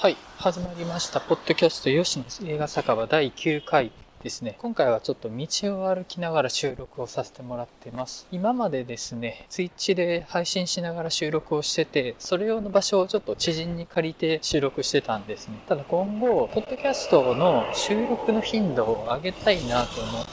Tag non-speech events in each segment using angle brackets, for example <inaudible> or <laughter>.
はい、始まりました。ポッドキャスト吉野映画酒場第9回ですね。今回はちょっと道を歩きながら収録をさせてもらってます。今までですね、ツイッチで配信しながら収録をしてて、それ用の場所をちょっと知人に借りて収録してたんですね。ただ今後、ポッドキャストの収録の頻度を上げたいなと思っ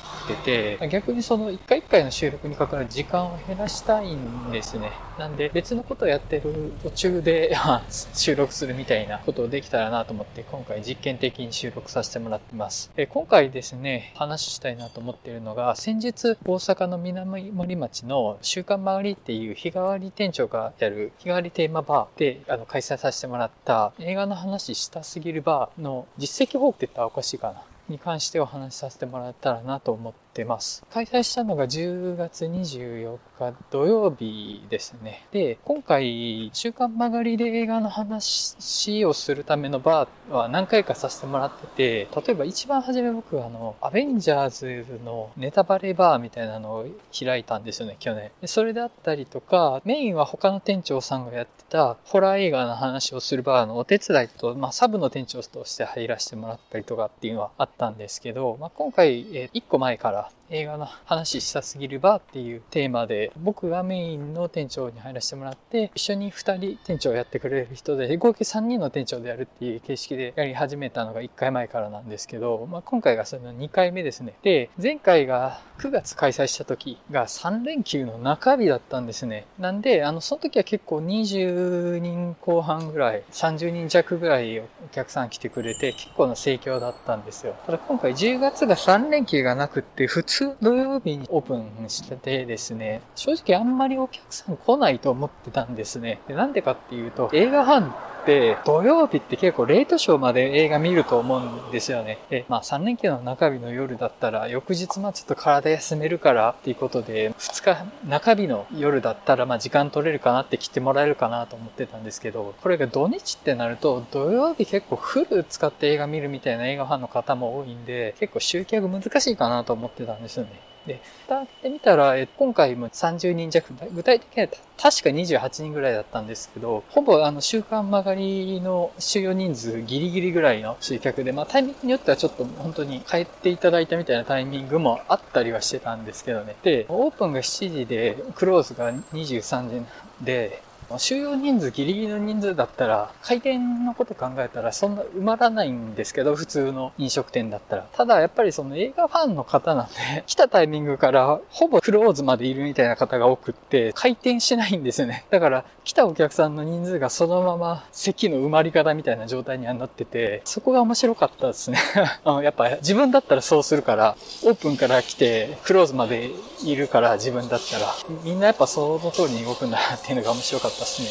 てて、逆にその1回1回の収録にかかる時間を減らしたいんですね。なんで別のことをやってる途中で <laughs> 収録するみたいなことをできたらなと思って今回実験的に収録させてもらってます。え今回ですね、話したいなと思っているのが先日大阪の南森町の週刊曲がりっていう日替わり店長がやる日替わりテーマバーであの開催させてもらった映画の話したすぎるバーの実績報告って言ったらおかしいかな。に関してお話しさせてもらったらなと思ってます。開催したのが10月24日土曜日ですね。で、今回、週刊曲がりで映画の話をするためのバーは何回かさせてもらってて、例えば一番初め僕はあの、アベンジャーズのネタバレバーみたいなのを開いたんですよね、去年。でそれであったりとか、メインは他の店長さんがやってたホラー映画の話をするバーのお手伝いと、まあサブの店長として入らせてもらったりとかっていうのはあったんですけど、まあ今回、えー、1個前から映画の話したすぎるバーっていうテーマで僕がメインの店長に入らせてもらって一緒に2人店長をやってくれる人で合計3人の店長でやるっていう形式でやり始めたのが1回前からなんですけど、まあ、今回がその2回目ですね。で前回が9月開催した時が3連休の中日だったんですね。なんであのその時は結構20人後半ぐらい30人弱ぐらいお客さん来てくれて結構な盛況だったんですよ。ただ今回10月が3連休がなくって普通土曜日にオープンしててですね、正直あんまりお客さん来ないと思ってたんですね。でなんでかっていうと、映画ファンって土曜日って結構レートショーまで映画見ると思うんですよね。で、まあ3連休の中日の夜だったら翌日まあちょっと体休めるからっていうことで、2日中日の夜だったらまあ時間取れるかなって来てもらえるかなと思ってたんですけど、これが土日ってなると土曜日結構フル使って映画見るみたいな映画ファンの方も多いんで、結構集客難しいかなと思ってたんですよね。で、蓋ってみたら、え今回も30人弱、具体的には確か28人ぐらいだったんですけど、ほぼあの週間曲がりの収容人数ギリギリぐらいの集客で、まあタイミングによってはちょっと本当に帰っていただいたみたいなタイミングもあったりはしてたんですけどね。で、オープンが7時で、クローズが23時で、収容人数ギリギリの人数だったら、開店のこと考えたらそんな埋まらないんですけど、普通の飲食店だったら。ただやっぱりその映画ファンの方なんで、<laughs> 来たタイミングからほぼクローズまでいるみたいな方が多くって、開店しないんですよね。だから来たお客さんの人数がそのまま席の埋まり方みたいな状態にはなってて、そこが面白かったですね。<laughs> あのやっぱ自分だったらそうするから、オープンから来てクローズまでいるから自分だったら、みんなやっぱその通りに動くんだなっていうのが面白かったですね。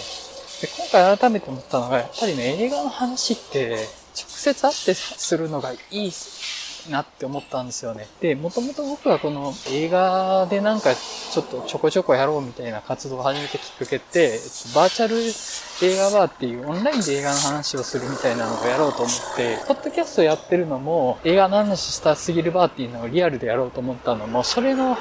で今回改めて思ったのが、やっぱりね、映画の話って直接会ってするのがいいなって思ったんですよね。で、もともと僕はこの映画でなんかちょっとちょこちょこやろうみたいな活動を始めたきっかけって、バーチャル映画バーっていうオンラインで映画の話をするみたいなのをやろうと思って、ポッドキャストやってるのも映画の話したすぎるバーっていうのをリアルでやろうと思ったのも、それの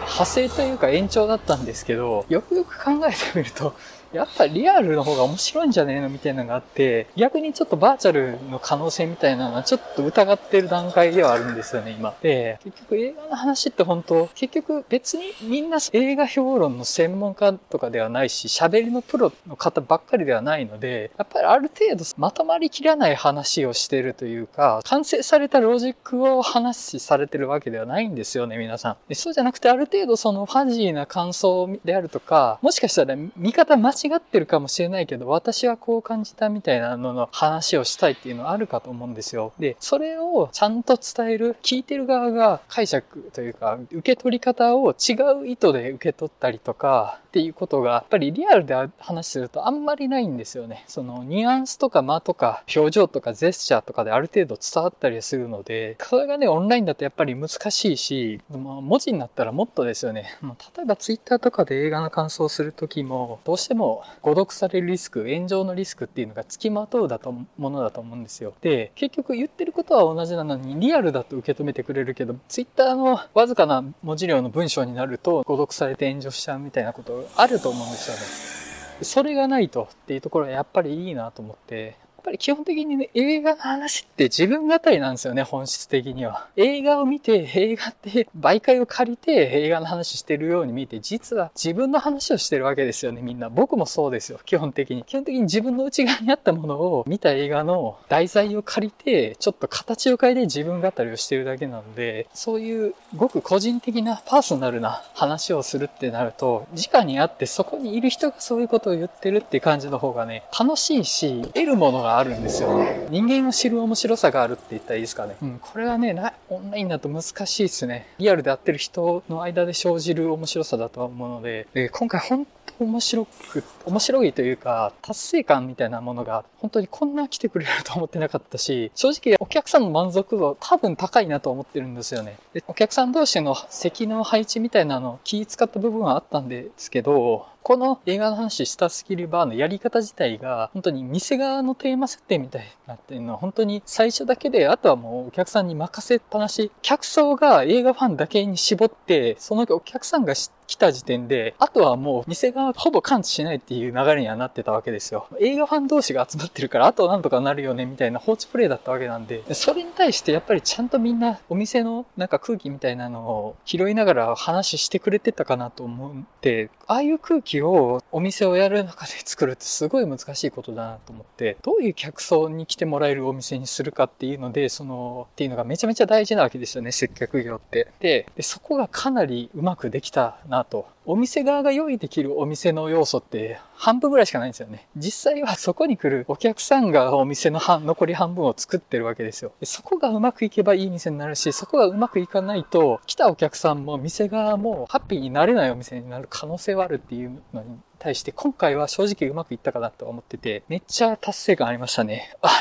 派生というか延長だったんですけど、よくよく考えてみると、やっぱリアルの方が面白いんじゃねえのみたいなのがあって、逆にちょっとバーチャルの可能性みたいなのはちょっと疑ってる段階ではあるんですよね、今。で、結局映画の話って本当、結局別にみんな映画評論の専門家とかではないし、喋りのプロの方ばっかりではないので、やっぱりある程度まとまりきらない話をしてるというか、完成されたロジックを話しされてるわけではないんですよね、皆さん。でそうじゃなくてあある程度そのファジーな感想であるとか、もしかしたら見方間違ってるかもしれないけど、私はこう感じたみたいなのの話をしたいっていうのはあるかと思うんですよ。で、それをちゃんと伝える、聞いてる側が解釈というか、受け取り方を違う意図で受け取ったりとか、っていうことが、やっぱりリアルで話するとあんまりないんですよね。そのニュアンスとか間とか表情とかジェスチャーとかである程度伝わったりするので、それがね、オンラインだとやっぱり難しいし、文字になったらもっとですよね。まあ、例えばツイッターとかで映画の感想をするときも、どうしても誤読されるリスク、炎上のリスクっていうのが付きまとうだとものだと思うんですよ。で、結局言ってることは同じなのに、リアルだと受け止めてくれるけど、ツイッターのわずかな文字量の文章になると誤読されて炎上しちゃうみたいなことあると思うんですよね。それがないとっていうところはやっぱりいいなと思って、ぱり基本的にね、映画の話って自分語りなんですよね、本質的には。映画を見て、映画って媒介を借りて映画の話してるように見て、実は自分の話をしてるわけですよね、みんな。僕もそうですよ、基本的に。基本的に自分の内側にあったものを見た映画の題材を借りて、ちょっと形を変えて自分語りをしてるだけなので、そういうごく個人的なパーソナルな話をするってなると、直にあってそこにいる人がそういうことを言ってるって感じの方がね、楽しいし、得るものがあるんですよね。人間を知る面白さがあるって言ったらいいですかね。うん、これはね、オンラインだと難しいですね。リアルで会ってる人の間で生じる面白さだとは思うので、で今回本面白く、面白いというか、達成感みたいなものが、本当にこんな来てくれると思ってなかったし、正直お客さんの満足度多分高いなと思ってるんですよね。でお客さん同士の席の配置みたいなの気使った部分はあったんですけど、この映画の話したスキルバーのやり方自体が、本当に店側のテーマ設定みたいになってるのは、本当に最初だけで、あとはもうお客さんに任せっぱなし、客層が映画ファンだけに絞って、そのお客さんが知って来た時点で、あとはもう店側ほぼ感知しないっていう流れにはなってたわけですよ。映画ファン同士が集まってるから、あとなんとかなるよね、みたいな放置プレイだったわけなんで、それに対してやっぱりちゃんとみんなお店のなんか空気みたいなのを拾いながら話してくれてたかなと思って、ああいう空気をお店をやる中で作るってすごい難しいことだなと思って、どういう客層に来てもらえるお店にするかっていうので、その、っていうのがめちゃめちゃ大事なわけですよね、接客業って。で、でそこがかなりうまくできたなと。お店側が用意できるお店の要素って半分ぐらいしかないんですよね。実際はそこに来るお客さんがお店の半残り半分を作ってるわけですよ。そこがうまくいけばいい店になるし、そこがうまくいかないと、来たお客さんも店側もハッピーになれないお店になる可能性はあるっていうのに対して今回は正直うまくいったかなと思ってて、めっちゃ達成感ありましたね。あ、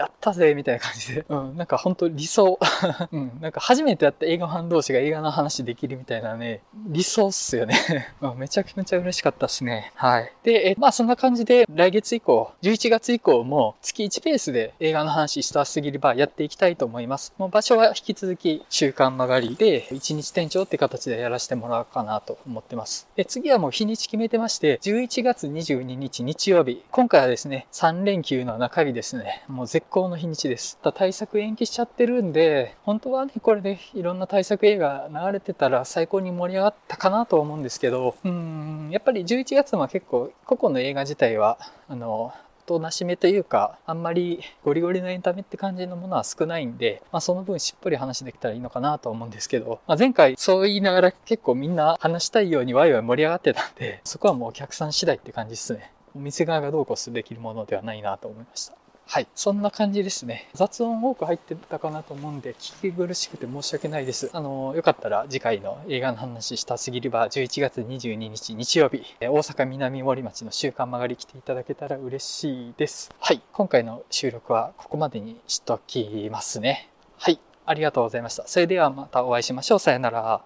やったぜみたいな感じで。うん、なんか本当理想。<laughs> うん、なんか初めてやった映画ファン同士が映画の話できるみたいなね、理想っすよね。<laughs> うん、めちゃくちゃ嬉しかったっすね。はい。で、えまあそんな感じで来月以降、11月以降も月1ペースで映画の話スターすぎるバーやっていきたいと思います。もう場所は引き続き週刊曲がりで1日店長って形でやらせてもらおうかなと思ってます。で、次はもう日にち決めてまして、11月22日日曜日。今回はですね、3連休の中日ですね。もう絶好の日にちです。対策延期しちゃってるんで、本当はね、これでいろんな対策映画流れてたら最高に盛り上がったかなと思うんですけど、うん、やっぱり11月は結構個々の映画自体は、あの、となしめというか、あんまりゴリゴリのエンタメって感じのものは少ないんで、まあその分しっぽり話できたらいいのかなと思うんですけど、まあ、前回そう言いながら結構みんな話したいようにワイワイ盛り上がってたんで、そこはもうお客さん次第って感じですね。お店側がどうこうすべきものではないなと思いました。はい。そんな感じですね。雑音多く入ってたかなと思うんで、聞き苦しくて申し訳ないです。あの、よかったら次回の映画の話したすぎるば11月22日日曜日、大阪南森町の週刊曲がり来ていただけたら嬉しいです。はい。今回の収録はここまでにしときますね。はい。ありがとうございました。それではまたお会いしましょう。さよなら。